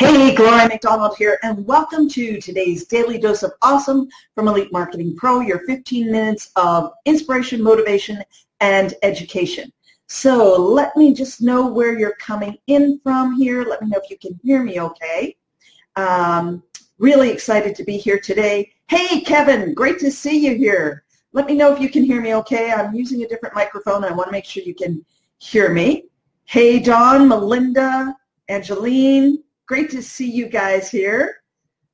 Hey, Gloria McDonald here, and welcome to today's Daily Dose of Awesome from Elite Marketing Pro, your 15 minutes of inspiration, motivation, and education. So let me just know where you're coming in from here. Let me know if you can hear me okay. Um, really excited to be here today. Hey, Kevin, great to see you here. Let me know if you can hear me okay. I'm using a different microphone. I want to make sure you can hear me. Hey, Don, Melinda, Angeline, Great to see you guys here.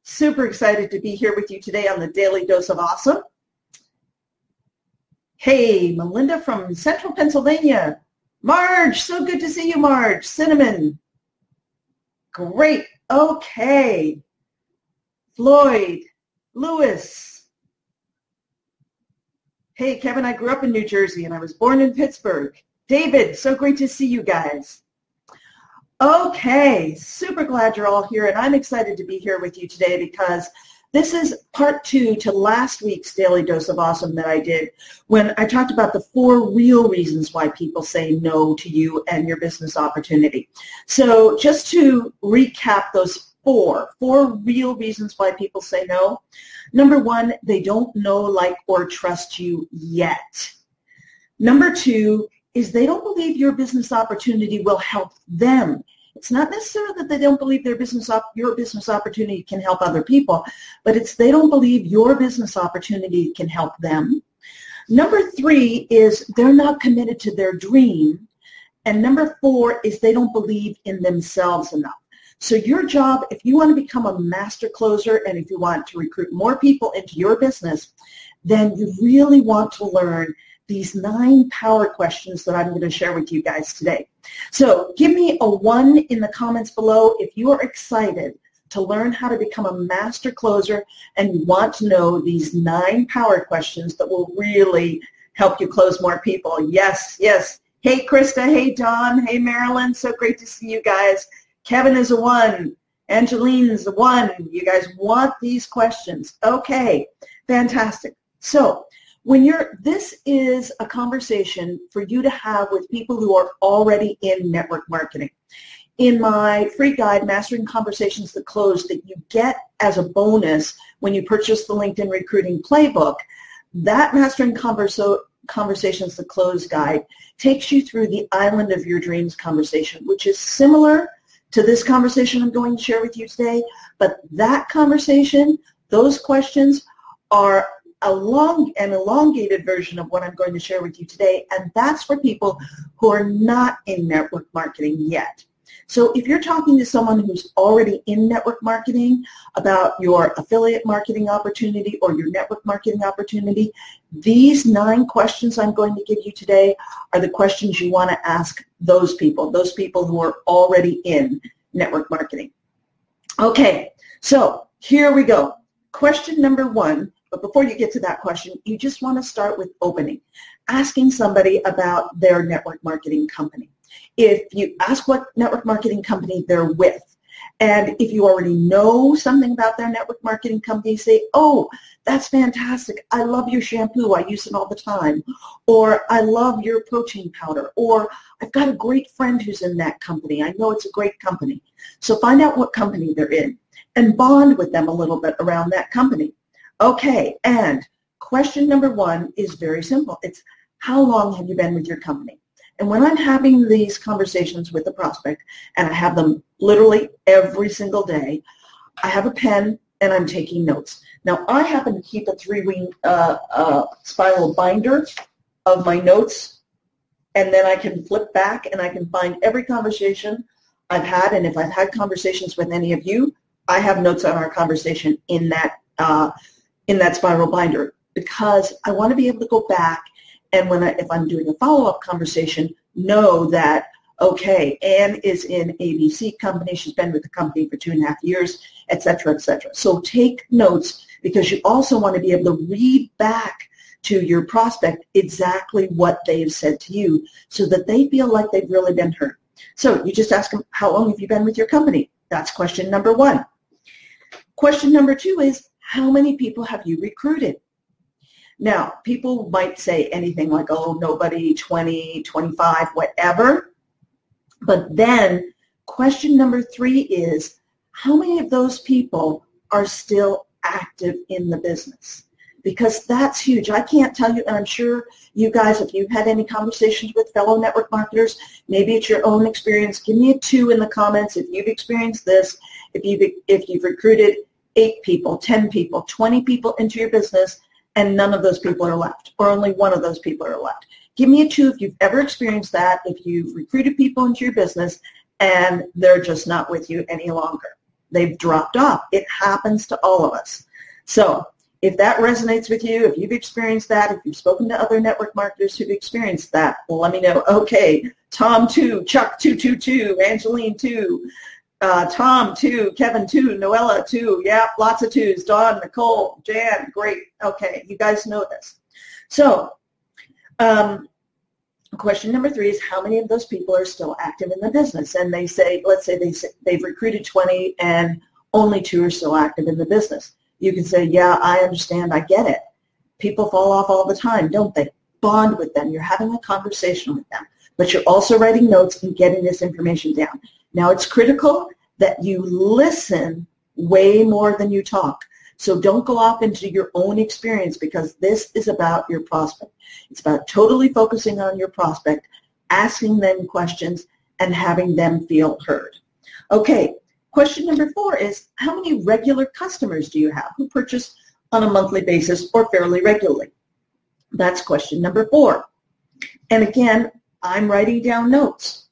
Super excited to be here with you today on the Daily Dose of Awesome. Hey, Melinda from Central Pennsylvania. Marge, so good to see you, Marge. Cinnamon. Great. Okay. Floyd. Lewis. Hey, Kevin, I grew up in New Jersey and I was born in Pittsburgh. David, so great to see you guys. Okay, super glad you're all here, and I'm excited to be here with you today because this is part two to last week's Daily Dose of Awesome that I did when I talked about the four real reasons why people say no to you and your business opportunity. So just to recap those four, four real reasons why people say no. Number one, they don't know, like, or trust you yet. Number two, is they don't believe your business opportunity will help them. It's not necessarily that they don't believe their business op- your business opportunity can help other people, but it's they don't believe your business opportunity can help them. Number three is they're not committed to their dream. And number four is they don't believe in themselves enough. So your job, if you want to become a master closer and if you want to recruit more people into your business, then you really want to learn these nine power questions that I'm going to share with you guys today. So give me a one in the comments below if you are excited to learn how to become a master closer and you want to know these nine power questions that will really help you close more people. Yes, yes. Hey, Krista. Hey, Don. Hey, Marilyn. So great to see you guys. Kevin is a one. Angeline's a one. You guys want these questions. Okay, fantastic. So when you're this is a conversation for you to have with people who are already in network marketing. In my free guide mastering conversations that close that you get as a bonus when you purchase the linkedin recruiting playbook that mastering converso- conversations that close guide takes you through the island of your dreams conversation which is similar to this conversation i'm going to share with you today but that conversation those questions are a long and elongated version of what I'm going to share with you today, and that's for people who are not in network marketing yet. So if you're talking to someone who's already in network marketing about your affiliate marketing opportunity or your network marketing opportunity, these nine questions I'm going to give you today are the questions you want to ask those people, those people who are already in network marketing. Okay, so here we go. Question number one but before you get to that question, you just want to start with opening, asking somebody about their network marketing company. If you ask what network marketing company they're with, and if you already know something about their network marketing company, say, oh, that's fantastic. I love your shampoo. I use it all the time. Or I love your protein powder. Or I've got a great friend who's in that company. I know it's a great company. So find out what company they're in and bond with them a little bit around that company. Okay, and question number one is very simple. It's how long have you been with your company? And when I'm having these conversations with the prospect, and I have them literally every single day, I have a pen and I'm taking notes. Now, I happen to keep a three-ring uh, uh, spiral binder of my notes, and then I can flip back and I can find every conversation I've had, and if I've had conversations with any of you, I have notes on our conversation in that uh, in that spiral binder because I want to be able to go back and when I, if I'm doing a follow-up conversation, know that, okay, Anne is in ABC company. She's been with the company for two and a half years, et cetera, et cetera. So take notes because you also want to be able to read back to your prospect exactly what they've said to you so that they feel like they've really been heard. So you just ask them, how long have you been with your company? That's question number one. Question number two is, how many people have you recruited? Now, people might say anything like, oh, nobody, 20, 25, whatever. But then question number three is, how many of those people are still active in the business? Because that's huge. I can't tell you, and I'm sure you guys, if you've had any conversations with fellow network marketers, maybe it's your own experience. Give me a two in the comments if you've experienced this, if you've, if you've recruited eight people, 10 people, 20 people into your business, and none of those people are left, or only one of those people are left. Give me a two if you've ever experienced that, if you've recruited people into your business and they're just not with you any longer. They've dropped off. It happens to all of us. So if that resonates with you, if you've experienced that, if you've spoken to other network marketers who've experienced that, let me know. Okay, Tom 2, Chuck 222, Angeline 2, uh, Tom 2, Kevin 2, Noella 2. Yeah, lots of twos. Dawn, Nicole, Jan, great. Okay, you guys know this. So um, question number three is how many of those people are still active in the business? And they say, let's say they, they've recruited 20 and only two are still active in the business. You can say, yeah, I understand. I get it. People fall off all the time, don't they? Bond with them. You're having a conversation with them. But you're also writing notes and getting this information down. Now, it's critical that you listen way more than you talk. So don't go off into your own experience because this is about your prospect. It's about totally focusing on your prospect, asking them questions, and having them feel heard. Okay, question number four is how many regular customers do you have who purchase on a monthly basis or fairly regularly? That's question number four. And again, I'm writing down notes.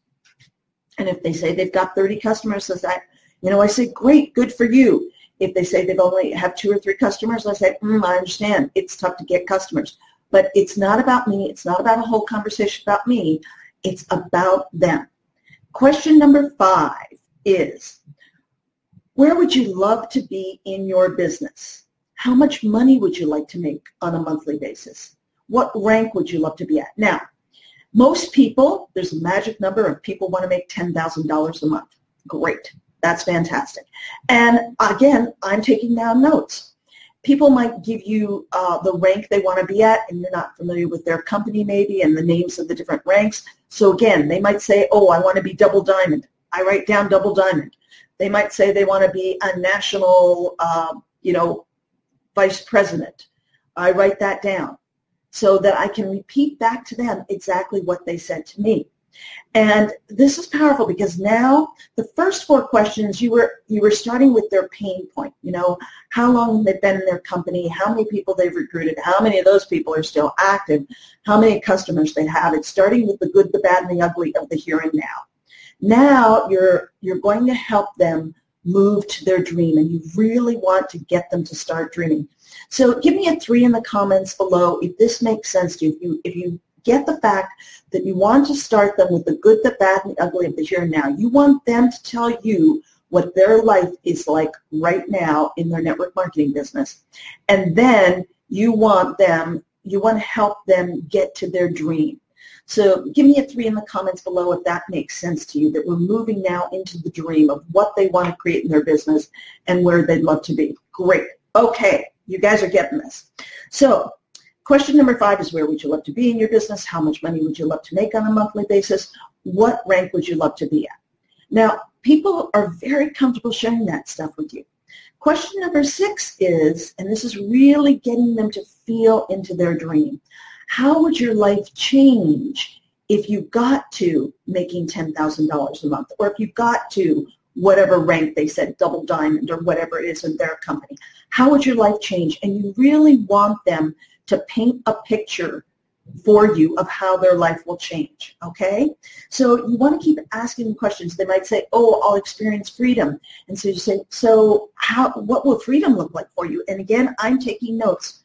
And if they say they've got 30 customers, I that, you know, I say, great, good for you. If they say they've only have two or three customers, I say, mm, I understand. It's tough to get customers. But it's not about me. It's not about a whole conversation about me. It's about them. Question number five is, where would you love to be in your business? How much money would you like to make on a monthly basis? What rank would you love to be at? Now, most people, there's a magic number of people want to make $10,000 a month. Great. That's fantastic. And again, I'm taking down notes. People might give you uh, the rank they want to be at, and you're not familiar with their company maybe and the names of the different ranks. So again, they might say, oh, I want to be double diamond. I write down double diamond. They might say they want to be a national, uh, you know, vice president. I write that down so that I can repeat back to them exactly what they said to me. And this is powerful because now the first four questions you were you were starting with their pain point. You know, how long they've been in their company, how many people they've recruited, how many of those people are still active, how many customers they have. It's starting with the good, the bad, and the ugly of the here and now. Now you're you're going to help them move to their dream and you really want to get them to start dreaming. So give me a three in the comments below if this makes sense to you. If you, if you get the fact that you want to start them with the good, the bad, and the ugly of the here and now. You want them to tell you what their life is like right now in their network marketing business. And then you want them, you want to help them get to their dream. So give me a three in the comments below if that makes sense to you, that we're moving now into the dream of what they want to create in their business and where they'd love to be. Great. Okay, you guys are getting this. So Question number five is where would you love to be in your business? How much money would you love to make on a monthly basis? What rank would you love to be at? Now, people are very comfortable sharing that stuff with you. Question number six is, and this is really getting them to feel into their dream, how would your life change if you got to making $10,000 a month or if you got to whatever rank they said, double diamond or whatever it is in their company? How would your life change? And you really want them to paint a picture for you of how their life will change, okay? So you want to keep asking questions. They might say, oh, I'll experience freedom. And so you say, so how, what will freedom look like for you? And again, I'm taking notes.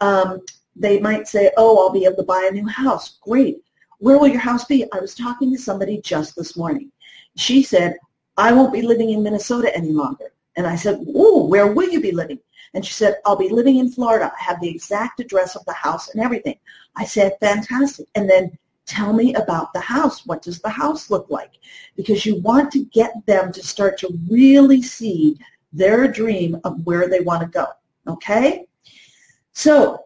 Um, they might say, oh, I'll be able to buy a new house. Great. Where will your house be? I was talking to somebody just this morning. She said, I won't be living in Minnesota any longer. And I said, oh, where will you be living? And she said, I'll be living in Florida. I have the exact address of the house and everything. I said, fantastic. And then tell me about the house. What does the house look like? Because you want to get them to start to really see their dream of where they want to go. Okay? So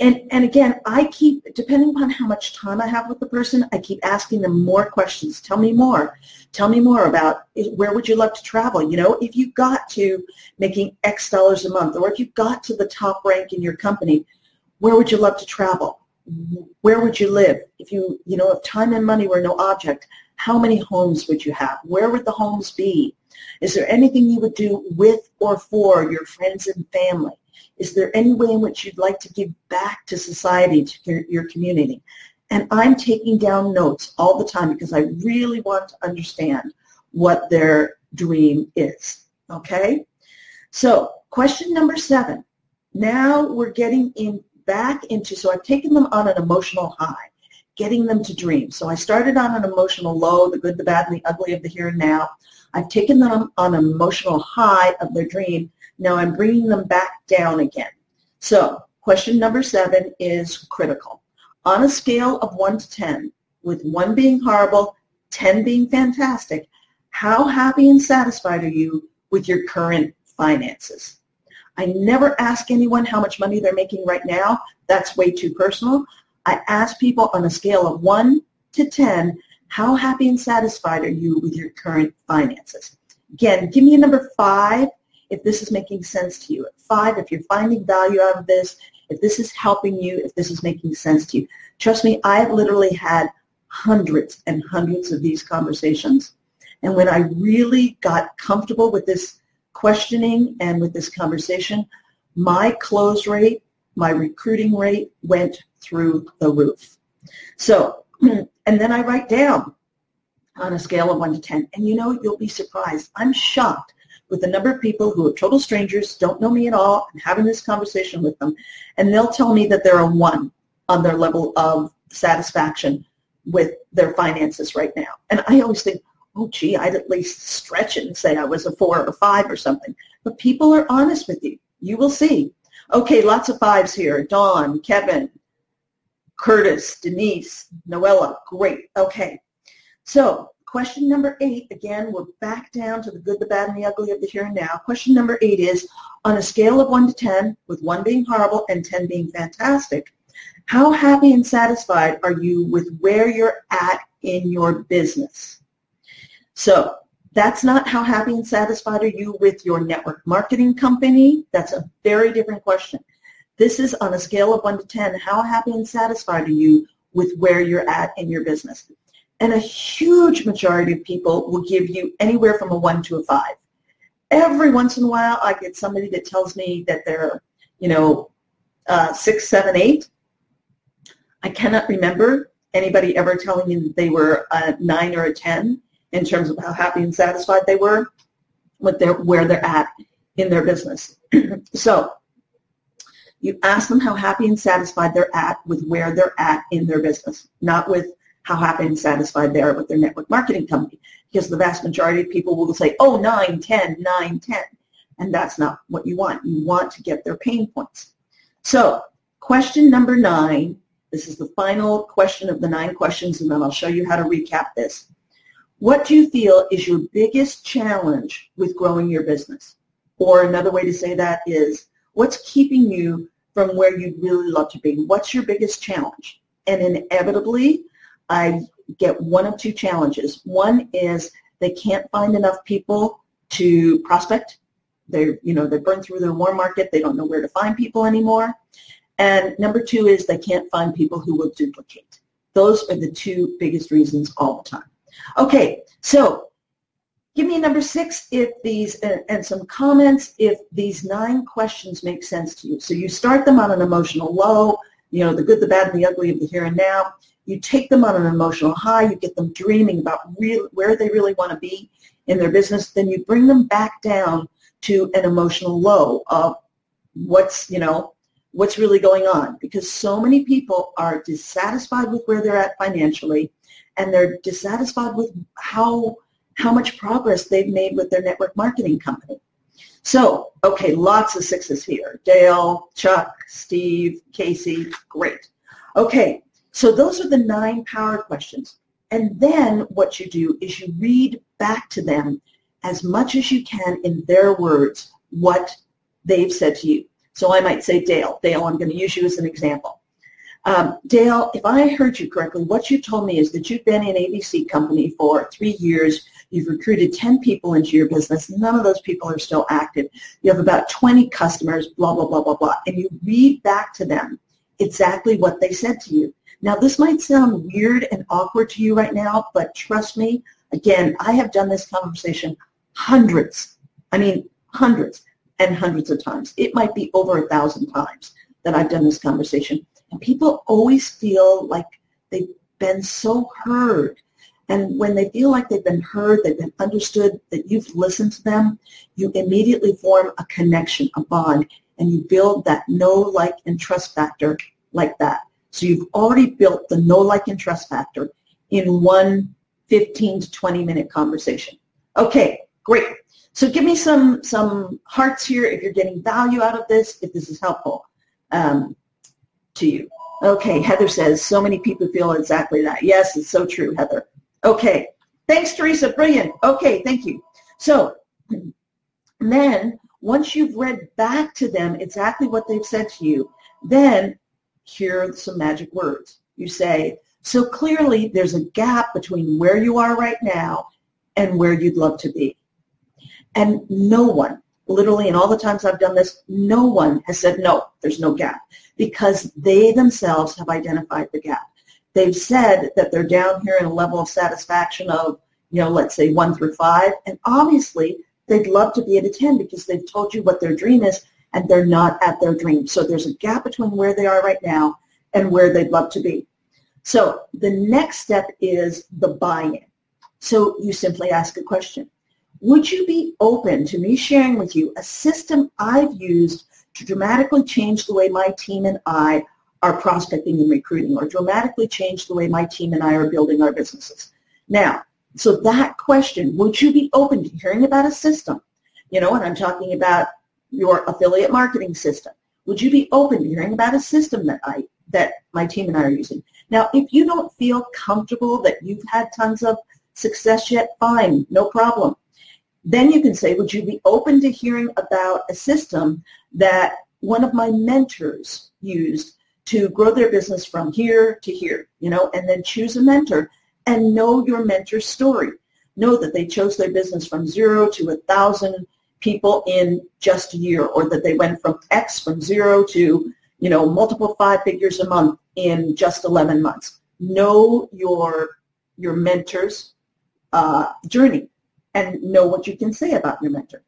and, and again, I keep, depending upon how much time I have with the person, I keep asking them more questions. Tell me more. Tell me more about where would you love to travel? You know, if you got to making X dollars a month, or if you got to the top rank in your company, where would you love to travel? Where would you live? If you, you know, if time and money were no object, how many homes would you have? Where would the homes be? Is there anything you would do with or for your friends and family? Is there any way in which you'd like to give back to society, to your community? And I'm taking down notes all the time because I really want to understand what their dream is. Okay? So question number seven. Now we're getting in back into, so I've taken them on an emotional high, getting them to dream. So I started on an emotional low, the good, the bad, and the ugly of the here and now. I've taken them on an emotional high of their dream now I'm bringing them back down again. So question number seven is critical. On a scale of 1 to 10, with 1 being horrible, 10 being fantastic, how happy and satisfied are you with your current finances? I never ask anyone how much money they're making right now. That's way too personal. I ask people on a scale of 1 to 10, how happy and satisfied are you with your current finances? Again, give me a number 5 if this is making sense to you. Five, if you're finding value out of this, if this is helping you, if this is making sense to you. Trust me, I've literally had hundreds and hundreds of these conversations. And when I really got comfortable with this questioning and with this conversation, my close rate, my recruiting rate went through the roof. So, and then I write down on a scale of 1 to 10. And you know, you'll be surprised. I'm shocked with the number of people who are total strangers, don't know me at all, and having this conversation with them, and they'll tell me that they're a one on their level of satisfaction with their finances right now. And I always think, oh, gee, I'd at least stretch it and say I was a four or a five or something. But people are honest with you. You will see. Okay, lots of fives here. Dawn, Kevin, Curtis, Denise, Noella. Great. Okay. So Question number eight, again, we're back down to the good, the bad, and the ugly of the here and now. Question number eight is, on a scale of 1 to 10, with 1 being horrible and 10 being fantastic, how happy and satisfied are you with where you're at in your business? So that's not how happy and satisfied are you with your network marketing company. That's a very different question. This is on a scale of 1 to 10, how happy and satisfied are you with where you're at in your business? And a huge majority of people will give you anywhere from a one to a five. Every once in a while, I get somebody that tells me that they're, you know, uh, six, seven, eight. I cannot remember anybody ever telling me that they were a nine or a 10 in terms of how happy and satisfied they were with their, where they're at in their business. so you ask them how happy and satisfied they're at with where they're at in their business, not with how happy and satisfied they are with their network marketing company. Because the vast majority of people will say, oh, 9, 10, 9, 10. And that's not what you want. You want to get their pain points. So question number nine, this is the final question of the nine questions, and then I'll show you how to recap this. What do you feel is your biggest challenge with growing your business? Or another way to say that is, what's keeping you from where you'd really love to be? What's your biggest challenge? And inevitably, I get one of two challenges. One is they can't find enough people to prospect. They're, you know, they're burned through their warm market. They don't know where to find people anymore. And number two is they can't find people who will duplicate. Those are the two biggest reasons all the time. Okay, so give me number six if these, and, and some comments if these nine questions make sense to you. So you start them on an emotional low, you know, the good, the bad, and the ugly of the here and now. You take them on an emotional high. You get them dreaming about real, where they really want to be in their business. Then you bring them back down to an emotional low of what's, you know, what's really going on. Because so many people are dissatisfied with where they're at financially and they're dissatisfied with how, how much progress they've made with their network marketing company. So, okay, lots of sixes here. Dale, Chuck, Steve, Casey, great. Okay, so those are the nine power questions. And then what you do is you read back to them as much as you can in their words what they've said to you. So I might say Dale. Dale, I'm going to use you as an example. Um, Dale, if I heard you correctly, what you told me is that you've been in ABC company for three years. You've recruited 10 people into your business. None of those people are still active. You have about 20 customers, blah, blah, blah, blah, blah. And you read back to them exactly what they said to you. Now, this might sound weird and awkward to you right now, but trust me, again, I have done this conversation hundreds, I mean, hundreds and hundreds of times. It might be over a thousand times that I've done this conversation. And people always feel like they've been so heard. And when they feel like they've been heard, they've been understood, that you've listened to them, you immediately form a connection, a bond, and you build that know, like, and trust factor like that. So you've already built the know, like, and trust factor in one 15 to 20 minute conversation. Okay, great. So give me some, some hearts here if you're getting value out of this, if this is helpful um, to you. Okay, Heather says, so many people feel exactly that. Yes, it's so true, Heather. Okay, thanks, Teresa. Brilliant. Okay, thank you. So then once you've read back to them exactly what they've said to you, then here are some magic words. You say, so clearly there's a gap between where you are right now and where you'd love to be. And no one, literally, in all the times I've done this, no one has said, no, there's no gap because they themselves have identified the gap. They've said that they're down here in a level of satisfaction of, you know, let's say one through five. And obviously they'd love to be at a 10 because they've told you what their dream is and they're not at their dream. So there's a gap between where they are right now and where they'd love to be. So the next step is the buy-in. So you simply ask a question. Would you be open to me sharing with you a system I've used to dramatically change the way my team and I are prospecting and recruiting or dramatically change the way my team and I are building our businesses? Now, so that question, would you be open to hearing about a system? You know, and I'm talking about your affiliate marketing system. Would you be open to hearing about a system that I that my team and I are using? Now, if you don't feel comfortable that you've had tons of success yet, fine, no problem. Then you can say, would you be open to hearing about a system that one of my mentors used to grow their business from here to here, you know, and then choose a mentor and know your mentor's story. Know that they chose their business from zero to a thousand people in just a year or that they went from X from zero to, you know, multiple five figures a month in just 11 months. Know your, your mentor's uh, journey and know what you can say about your mentor.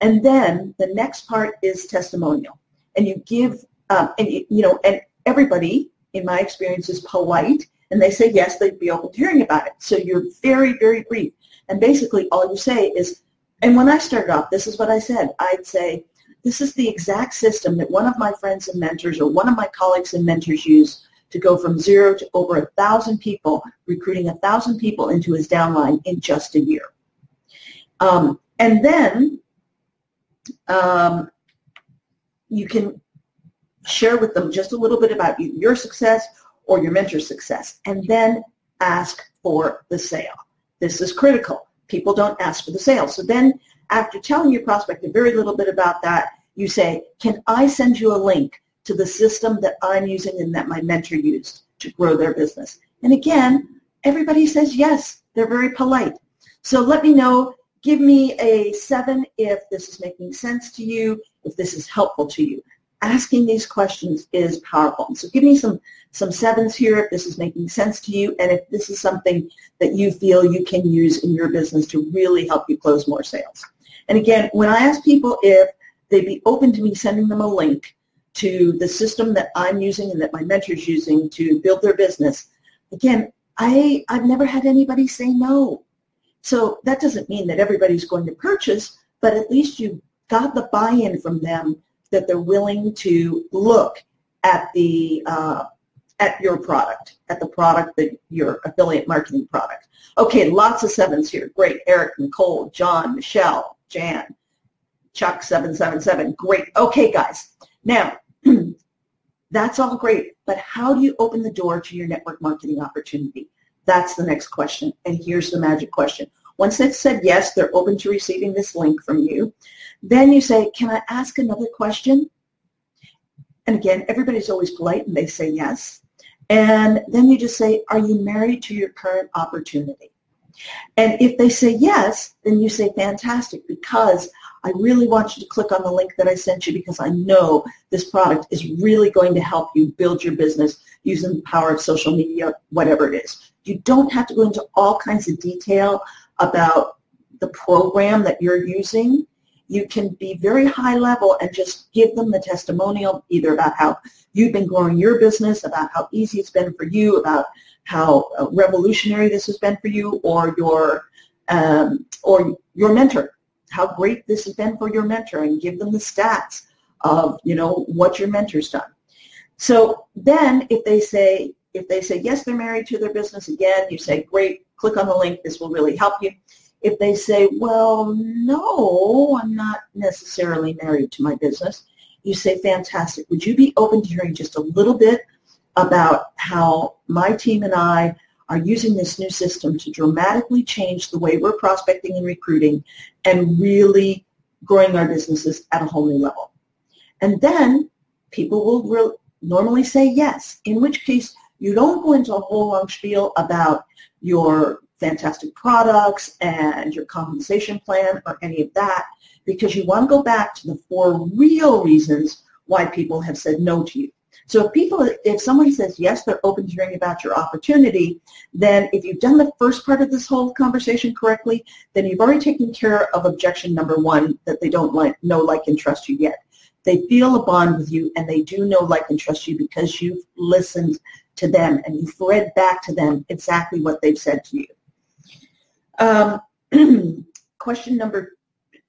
And then the next part is testimonial. And you give, um, and you, know, and everybody, in my experience, is polite and they say yes, they'd be open to hearing about it. So you're very, very brief. And basically all you say is, and when I started off, this is what I said. I'd say, this is the exact system that one of my friends and mentors or one of my colleagues and mentors use to go from zero to over a thousand people, recruiting a thousand people into his downline in just a year. Um, and then um, you can share with them just a little bit about your success or your mentor's success, and then ask for the sale. This is critical people don't ask for the sale. So then after telling your prospect a very little bit about that, you say, can I send you a link to the system that I'm using and that my mentor used to grow their business? And again, everybody says yes. They're very polite. So let me know. Give me a seven if this is making sense to you, if this is helpful to you asking these questions is powerful. So give me some, some sevens here if this is making sense to you and if this is something that you feel you can use in your business to really help you close more sales. And again, when I ask people if they'd be open to me sending them a link to the system that I'm using and that my mentor's using to build their business, again, I, I've never had anybody say no. So that doesn't mean that everybody's going to purchase, but at least you got the buy-in from them that they're willing to look at the uh, at your product, at the product that your affiliate marketing product. Okay, lots of sevens here. Great. Eric, Nicole, John, Michelle, Jan, Chuck 777. Great. Okay, guys. Now, that's all great, but how do you open the door to your network marketing opportunity? That's the next question. And here's the magic question. Once they've said yes, they're open to receiving this link from you. Then you say, can I ask another question? And again, everybody's always polite and they say yes. And then you just say, are you married to your current opportunity? And if they say yes, then you say fantastic because I really want you to click on the link that I sent you because I know this product is really going to help you build your business using the power of social media, whatever it is. You don't have to go into all kinds of detail about the program that you're using. You can be very high level and just give them the testimonial either about how you've been growing your business, about how easy it's been for you, about how uh, revolutionary this has been for you, or your um, or your mentor, how great this has been for your mentor, and give them the stats of you know what your mentor's done. So then, if they say if they say yes, they're married to their business again, you say great, click on the link. This will really help you. If they say, well, no, I'm not necessarily married to my business, you say, fantastic. Would you be open to hearing just a little bit about how my team and I are using this new system to dramatically change the way we're prospecting and recruiting and really growing our businesses at a whole new level. And then people will re- normally say yes, in which case you don't go into a whole long spiel about your fantastic products and your compensation plan or any of that because you want to go back to the four real reasons why people have said no to you. So if people, if someone says yes, they're open to hearing about your opportunity, then if you've done the first part of this whole conversation correctly, then you've already taken care of objection number one that they don't like, know, like, and trust you yet. They feel a bond with you and they do know, like, and trust you because you've listened to them and you've read back to them exactly what they've said to you. Um, question number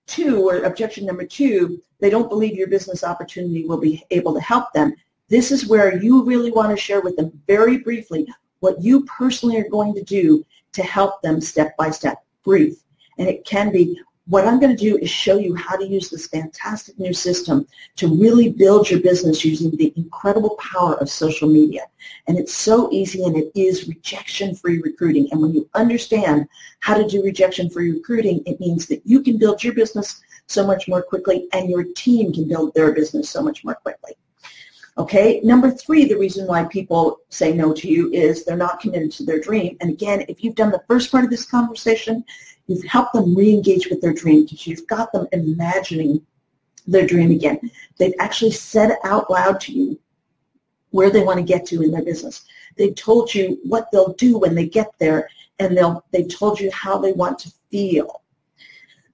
two, or objection number two, they don't believe your business opportunity will be able to help them. This is where you really want to share with them very briefly what you personally are going to do to help them step by step. Brief. And it can be, what I'm going to do is show you how to use this fantastic new system to really build your business using the incredible power of social media. And it's so easy and it is rejection-free recruiting. And when you understand how to do rejection-free recruiting, it means that you can build your business so much more quickly and your team can build their business so much more quickly. Okay, number three, the reason why people say no to you is they're not committed to their dream. And again, if you've done the first part of this conversation, you've helped them re-engage with their dream because you've got them imagining their dream again. They've actually said out loud to you where they want to get to in their business. They've told you what they'll do when they get there, and they'll, they've told you how they want to feel.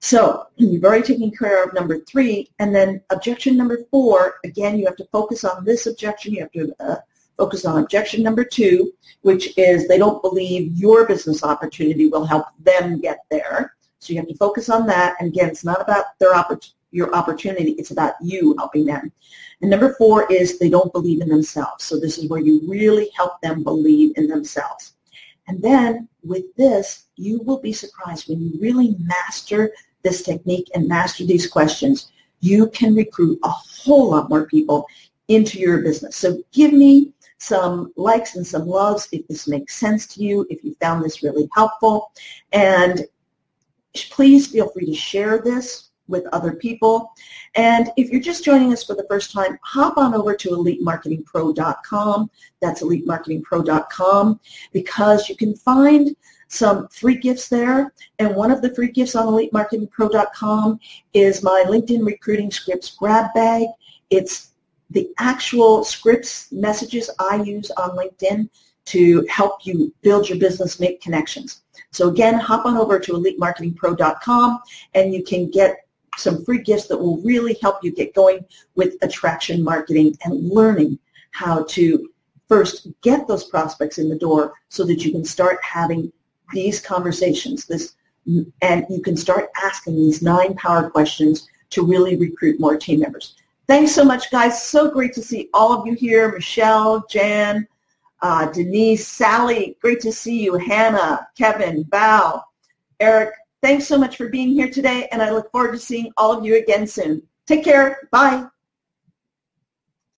So you've already taken care of number three. And then objection number four, again, you have to focus on this objection. You have to uh, focus on objection number two, which is they don't believe your business opportunity will help them get there. So you have to focus on that. And again, it's not about their oppor- your opportunity. It's about you helping them. And number four is they don't believe in themselves. So this is where you really help them believe in themselves. And then with this, you will be surprised when you really master this technique and master these questions, you can recruit a whole lot more people into your business. So give me some likes and some loves if this makes sense to you, if you found this really helpful. And please feel free to share this with other people. And if you're just joining us for the first time, hop on over to elitemarketingpro.com. That's elitemarketingpro.com because you can find some free gifts there. And one of the free gifts on EliteMarketingPro.com is my LinkedIn Recruiting Scripts grab bag. It's the actual scripts, messages I use on LinkedIn to help you build your business, make connections. So again, hop on over to EliteMarketingPro.com and you can get some free gifts that will really help you get going with attraction marketing and learning how to first get those prospects in the door so that you can start having these conversations, this, and you can start asking these nine power questions to really recruit more team members. Thanks so much, guys. So great to see all of you here. Michelle, Jan, uh, Denise, Sally, great to see you. Hannah, Kevin, Val, Eric, thanks so much for being here today, and I look forward to seeing all of you again soon. Take care. Bye.